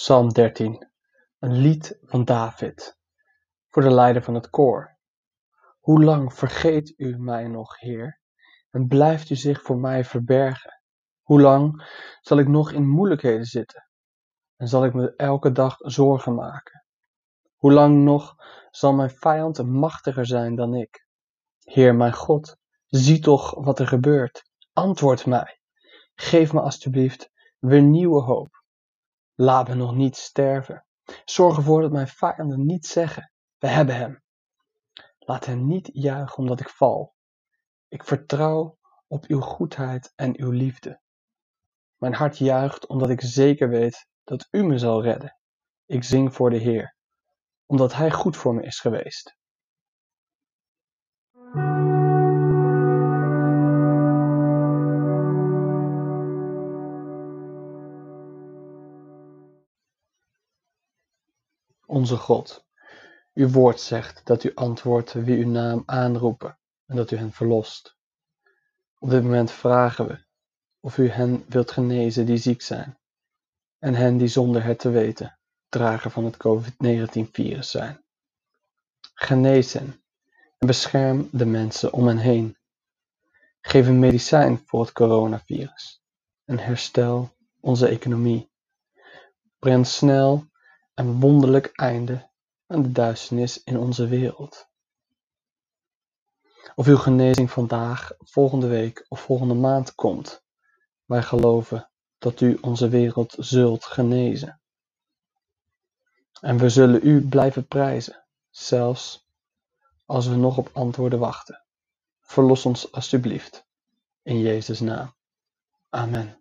Psalm 13, een lied van David, voor de leider van het koor. Hoe lang vergeet u mij nog, Heer, en blijft u zich voor mij verbergen? Hoe lang zal ik nog in moeilijkheden zitten en zal ik me elke dag zorgen maken? Hoe lang nog zal mijn vijand machtiger zijn dan ik? Heer mijn God, zie toch wat er gebeurt. Antwoord mij. Geef me alstublieft weer nieuwe hoop. Laat me nog niet sterven. Zorg ervoor dat mijn vijanden niet zeggen: We hebben hem. Laat hen niet juichen omdat ik val. Ik vertrouw op uw goedheid en uw liefde. Mijn hart juicht omdat ik zeker weet dat u me zal redden. Ik zing voor de Heer, omdat Hij goed voor me is geweest. Onze God, uw woord zegt dat u antwoordt wie uw naam aanroepen en dat u hen verlost. Op dit moment vragen we of u hen wilt genezen die ziek zijn en hen die zonder het te weten drager van het COVID-19-virus zijn. Genees hen en bescherm de mensen om hen heen. Geef een medicijn voor het coronavirus en herstel onze economie. Breng snel een wonderlijk einde aan de duisternis in onze wereld. Of uw genezing vandaag, volgende week of volgende maand komt, wij geloven dat u onze wereld zult genezen. En we zullen u blijven prijzen, zelfs als we nog op antwoorden wachten. Verlos ons alstublieft. In Jezus' naam. Amen.